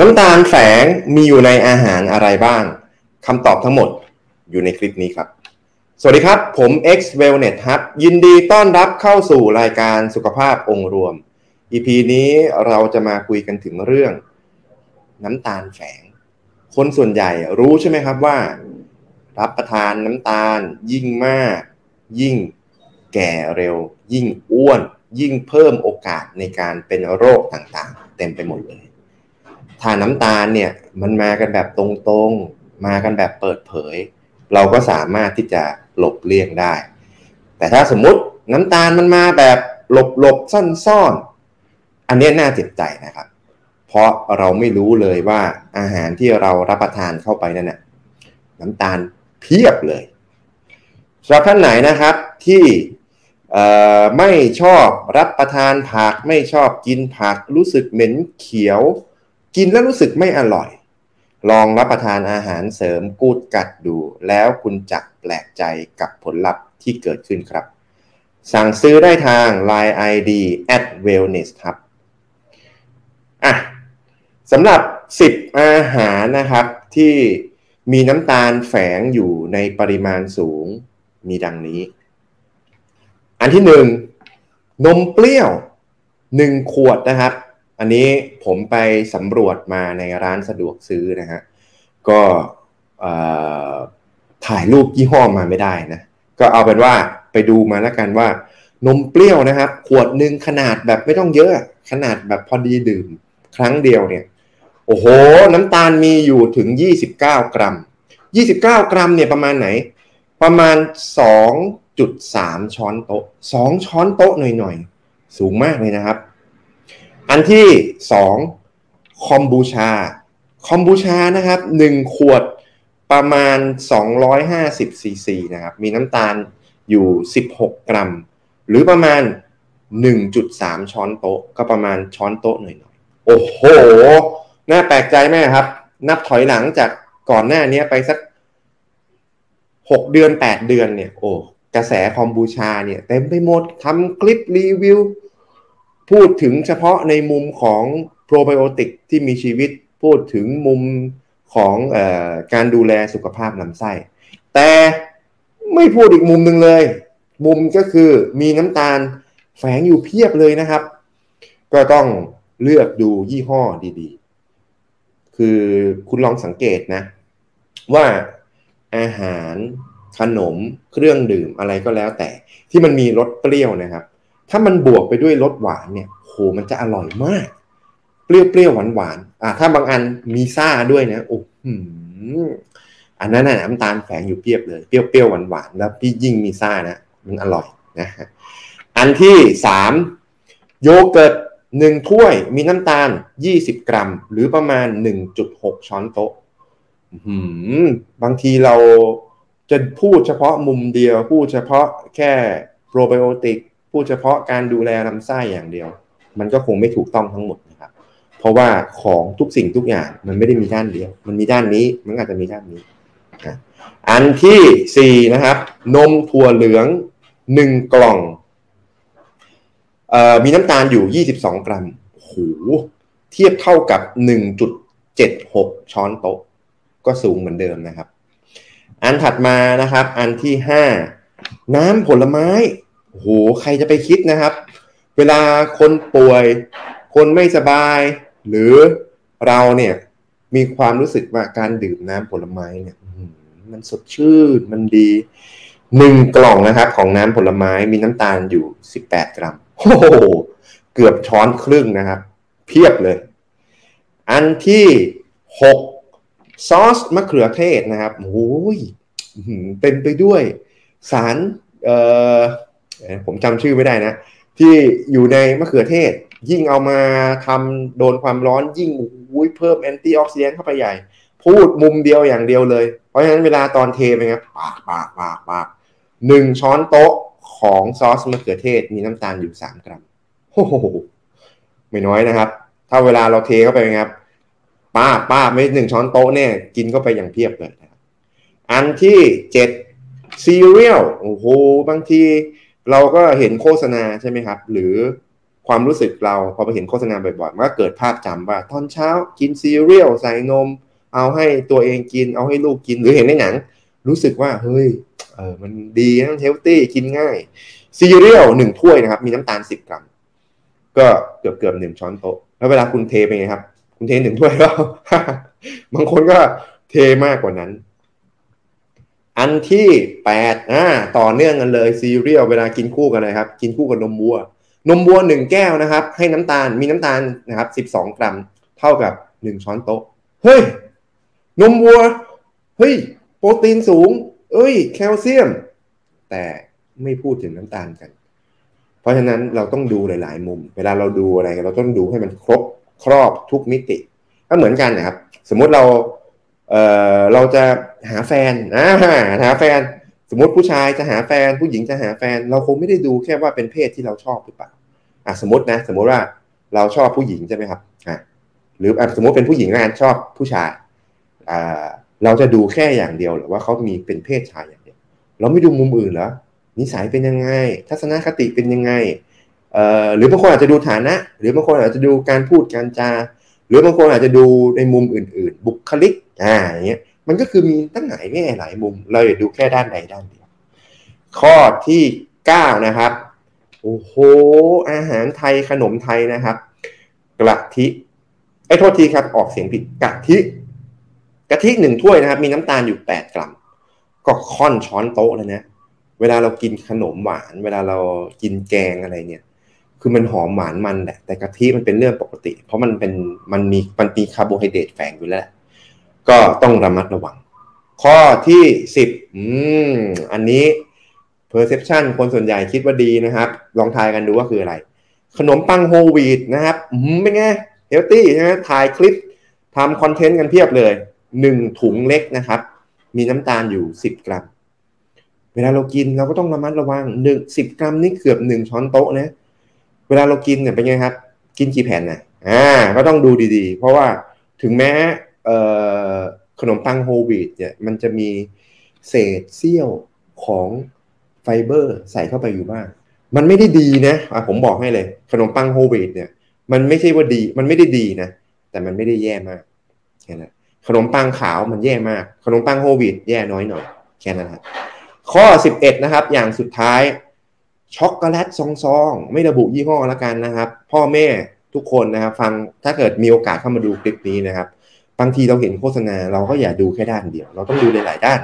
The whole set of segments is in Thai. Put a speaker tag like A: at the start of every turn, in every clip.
A: น้ำตาลแฝงมีอยู่ในอาหารอะไรบ้าง คำตอบทั้งหมดอยู่ในคลิปนี้ครับ สวัสดีครับ ผม X Wellness ครับยินดีต้อนรับเข้าสู่รายการสุขภาพองค์รวม EP นี้เราจะมาคุยกันถึงเรื่อง น้ำตาลแฝง คนส่วนใหญ่รู้ใช่ไหมครับว่า รับประทานน้ำตาล ยิ่งมาก ยิ่งแก่เร็ว ยิ่งอ้วน ยิ่งเพิ่มโอกาสในการเป็นโรคต่างๆ เต็มไปหมดเลย ทานน้ำตาลเนี่ยมันมากันแบบตรงๆ มากันแบบเปิดเผย เราก็สามารถที่จะหลบเลี่ยงได้ แต่ถ้าสมมติน้ำตาลมันมาแบบหลบหลบซ่อนๆ อันนี้น่าเจ็บใจนะครับ เพราะเราไม่รู้เลยว่าอาหารที่เรารับประทานเข้าไปนั่นน่ะน้ำตาลเพียบเลยสำหรับท่านไหนนะครับที่ไม่ชอบรับประทานผักไม่ชอบกินผักรู้สึกเหม็นเขียว กินแล้วรู้สึกไม่อร่อย ลองรับประทานอาหารเสริมกูดกัดดู แล้วคุณจะแปลกใจกับผลลัพธ์ที่เกิดขึ้นครับ สั่งซื้อได้ทาง Line ID at wellness ครับอะสำหรับ 10 อาหารนะครับที่มีน้ำตาลแฝงอยู่ในปริมาณสูงมีดังนี้ อันที่หนึ่งนมเปรี้ยว 1 ขวดนะครับ อันนี้ผมไปสำรวจมาในร้านสะดวกซื้อนะฮะ ก็ถ่ายรูปยี่ห้อมาไม่ได้นะ ก็เอาเป็นว่าไปดูมาแล้วกันว่านมเปรี้ยวนะครับ ขวดหนึ่งขนาดแบบไม่ต้องเยอะ ขนาดแบบพอดีดื่ม ครั้งเดียวเนี่ย โอ้โห น้ำตาลมีอยู่ถึง 29 กรัม 29 กรัมเนี่ยประมาณไหน ประมาณ 2.3 ช้อนโต๊ะ 2 ช้อนโต๊ะหน่อยๆ สูงมากเลยนะครับ อันที่สองคอมบูชา คอมบูชานะครับหนึ่งขวดประมาณ 250ซีซีนะครับมีน้ำตาลอยู่ 16 กรัม หรือประมาณ 1.3 ช้อนโต๊ะ ก็ประมาณช้อนโต๊ะหน่อยๆโอ้โห น่าแปลกใจไหมครับ นับถอยหลังจากก่อนหน้านี้ไปสัก 6 เดือน 8 เดือนเนี่ย โอ้กระแสคอมบูชาเนี่ยเต็มไปหมดทำคลิปรีวิว พูดถึงเฉพาะในมุมของโปรไบโอติกที่มีชีวิต พูดถึงมุมของอการดูแลสุขภาพลำไส้ แต่ไม่พูดอีกมุมหนึ่งเลย มุมก็คือมีน้ำตาลแฝงอยู่เพียบเลยนะครับ ก็ต้องเลือกดูยี่ห้อดีๆ คือคุณลองสังเกตนะ ว่าอาหารขนมเครื่องดื่มอะไรก็แล้วแต่ ที่มันมีรสเปรี้ยวนะครับ ถ้ามันบวกไปด้วยรสหวานเนี่ยโหมันจะอร่อยมาก เปรี้ยวๆหวานๆอ่าถ้าบางอันมีซ่าด้วยนะโอ้โหอันนั้นน่ะน้ำตาลแฝงอยู่เปรียบเลย เปรี้ยวๆหวานๆแล้วพี่ยิ่งมีซ่านะมันอร่อยนะฮะอันที่สามโยเกิร์ตหนึ่งถ้วยมีน้ำตาลยี่สิบกรัม หรือประมาณหนึ่งจุดหกช้อนโต๊ะบางทีเราจะพูดเฉพาะมุมเดียว พูดเฉพาะแค่โปรไบโอติก พูดเฉพาะการดูแลลำไส้อย่างเดียว มันก็คงไม่ถูกต้องทั้งหมดนะครับ เพราะว่าของทุกสิ่งทุกอย่างมันไม่ได้มีด้านเดียว มันมีด้านนี้มันอาจจะมีด้านนี้อันที่สี่นะครับ นมถั่วเหลืองหนึ่งกล่องออมีน้ำตาลอยู่ยี่สิบสองกรัมโหเทียบเท่ากับหนึ่งจุดเจ็ดหกช้อนโต๊ะ ก็สูงเหมือนเดิมนะครับ อันถัดมานะครับ อันที่ห้าน้ำผลไม้ โหใครจะไปคิดนะครับ เวลาคนป่วย คนไม่สบาย หรือเราเนี่ยมีความรู้สึกว่าการดื่มน้ำผลไม้เนี่ยมันสดชื่นมันดีหนึ่งกล่องนะครับ ของน้ำผลไม้มีน้ำตาลอยู่สิบแปดกรัมโอ้โหเกือบช้อนครึ่งนะครับ เพียบเลย อันที่หกซอสมะเขือเทศนะครับโอ้ยเต็มไปด้วยสารเอ่อ ผมจำชื่อไม่ได้นะ ที่อยู่ในมะเขือเทศ ยิ่งเอามาทำโดนความร้อนยิ่งอุ้ยเพิ่มแอนตี้ออกซิแดนต์เข้าไปใหญ่ พูดมุมเดียวอย่างเดียวเลย เพราะฉะนั้นเวลาตอนเทไปครับปากปากปากปากหนึ่งช้อนโต๊ะของซอสมะเขือเทศมีน้ำตาลอยู่สามกรัมโอ้โหไม่น้อยนะครับ ถ้าเวลาเราเทเข้าไปครับ ป้าป้าไม่หนึ่งช้อนโต๊ะเนี่ย กินเข้าไปอย่างเพียบเลยครับอันที่เจ็ดซีเรียลโอ้โหบางที เราก็เห็นโฆษณาใช่ไหมครับ หรือความรู้สึกเราพอไปเห็นโฆษณาบ่อยๆมันก็เกิดภาพจำว่า ตอนเช้ากินซีเรียลใส่นม เอาให้ตัวเองกิน เอาให้ลูกกินหรือเห็นในหนัง รู้สึกว่าเฮ้ยเออมันดีนะ healthy กินง่ายซีเรียลหนึ่งถ้วยนะครับ มีน้ำตาลสิบกรัม ก็เกือบเกือบหนึ่งช้อนโต๊ะ แล้วเวลาคุณเทเป็นไงครับ คุณเทหนึ่งถ้วยแล้วบางคนก็เทมากกว่านั้น อันที่แปดอ่าต่อเนื่องกันเลยซีเรียลเวลากินคู่กันเลยครับ กินคู่กับนมวัว นมวัวหนึ่งแก้วนะครับ ให้น้ำตาลมีน้ำตาลนะครับสิบสองกรัม เท่ากับหนึ่งช้อนโต๊ะ เฮ้ย นมวัว เฮ้ย โปรตีนสูง เอ้ย แคลเซียม แต่ไม่พูดถึงน้ำตาลกัน เพราะฉะนั้นเราต้องดูหลาย ๆ มุม เวลาเราดูอะไรเราต้องดูให้มันครบครอบทุกมิติ ก็เหมือนกันนะครับ สมมุติเรา เอ่อเราจะหาแฟนอ่าหาแฟน สมมติผู้ชายจะหาแฟน ผู้หญิงจะหาแฟน เราคงไม่ได้ดูแค่ว่าเป็นเพศที่เราชอบหรือเปล่าอะสมมตินะ สมมติว่าเราชอบผู้หญิงใช่ไหมครับอะหรือสมมติเป็นผู้หญิงงานชอบผู้ชายอ่าเราจะดูแค่อย่างเดียวหรือว่าเขามีเป็นเพศชายอย่างเดียว เราไม่ดูมุมอื่นเหรอนิสัยเป็นยังไง ทัศนคติเป็นยังไงเอ่อหรือบางคนอาจจะดูฐานะ หรือบางคนอาจจะดูการพูดการจา หรือบางคนอาจจะดูในมุมอื่น ๆ บุคลิกอ่าอย่างเงี้ยมันก็คือมีตั้งหลายแง่หลายมุม เราอย่าดูแค่ด้านใดด้านเดียวข้อที่เก้านะครับโอ้โหอาหารไทยขนมไทยนะครับกะทิไอ้โทษทีครับออกเสียงผิดกะทิกะทิหนึ่งถ้วยนะครับ มีน้ำตาลอยู่แปดกรัม ก็ค่อนช้อนโต๊ะเลยนะ เวลาเรากินขนมหวาน เวลาเรากินแกงอะไรเนี่ย คือมันหอมหวานมันแหละแต่กะทิมันเป็นเรื่องปกติ เพราะมันเป็นมันมีมันมีคาร์โบไฮเดรตแฝงอยู่แล้ว ก็ต้องระมัดระวัง ข้อที่สิบอืมอันนี้ perception คนส่วนใหญ่คิดว่าดีนะครับ ลองทายกันดูว่าคืออะไร ขนมปังโฮลวีตนะครับอืมเป็นไงเฮลตี้ใช่ไหมถ่ายคลิปทำคอนเทนต์กันเพียบเลยหนึ่งถุงเล็กนะครับ มีน้ำตาลอยู่สิบกรัม เวลาเรากินเราก็ต้องระมัดระวังหนึ่งสิบกรัมนี่เกือบหนึ่งช้อนโต๊ะนะ เวลาเรากินเนี่ยเป็นไงครับ กินกี่แผ่นนะอ่าก็ต้องดูดีๆ เพราะว่าถึงแม้เอ่อขนมปังโฮลวีตเนี่ยมันจะมีเศษเสี้ยวของไฟเบอร์ใส่เข้าไปอยู่บ้าง มันไม่ได้ดีนะะผมบอกให้เลย ขนมปังโฮลวีตเนี่ย มันไม่ใช่ว่าดี มันไม่ได้ดีนะ แต่มันไม่ได้แย่มากแค่นั้นขนมปังขาวมันแย่มาก ขนมปังโฮลวีตแย่น้อยหน่อยแค่นั้นครับข้อ 11 นะครับ อย่างสุดท้าย ช็อกโกแลตซองๆไม่ระบุยี่ห้อแล้วกันนะครับ พ่อแม่ทุกคนนะครับ ฟังถ้าเกิดมีโอกาสเข้ามาดูคลิปนี้นะครับ บางทีเราเห็นโฆษณาเราก็อย่าดูแค่ด้านเดียว เราต้องดูหลายๆด้าน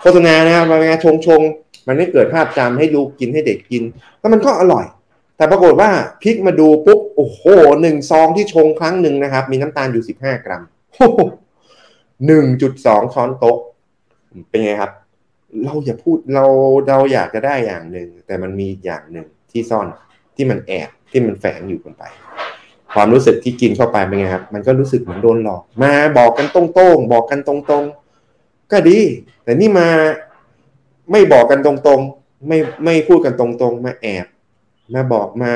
A: โฆษณานะครับมานชงชงๆมันไม่เกิดภาพจำให้ลูกกินให้เด็กกินแล้วมันก็อร่อย แต่ปรากฏว่าพลิกมาดูปุ๊บโอ้โหหนึ่งซองที่ชงครั้งหนึ่งนะครับ มีน้ำตาลอยู่สิบห้ากรัมหนึ่งจุดสองช้อนโต๊ะเป็นไงครับ เราอย่าพูดเราเราอยากจะได้อย่างหนึ่งแต่มันมีอย่างหนึ่งที่ซ่อนที่มันแอบที่มันแฝงอยู่กันไป ความรู้สึกที่กินเข้าไปเป็นไงครับ มันก็รู้สึกเหมือนโดนหลอก มาบอกกันตรงๆบอกกันตรงๆ ก็ดี แต่นี่มาไม่บอกกันตรงๆ ไม่ไม่พูดกันตรงๆ มาแอบมาบอกมา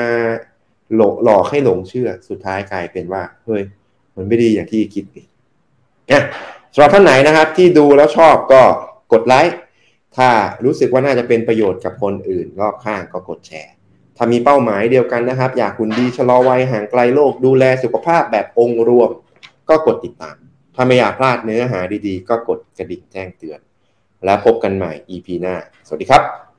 A: หลอกหลอกให้หลงเชื่อสุดท้ายกลายเป็นว่าเฮ้ยมันไม่ดีอย่างที่คิดอีกนะสำหรับท่านไหนนะครับ ที่ดูแล้วชอบก็กดไลค์ ถ้ารู้สึกว่าน่าจะเป็นประโยชน์กับคนอื่น รอบข้างก็กดแชร์ ถ้ามีเป้าหมายเดียวกันนะครับ อยากหุ่นดีชะลอวัยห่างไกลโลกดูแลสุขภาพแบบองค์รวม ก็กดติดตาม ถ้าไม่อยากพลาดเนื้อหาดีๆ ก็กดกระดิ่งแจ้งเตือน แล้วพบกันใหม่ EP หน้า สวัสดีครับ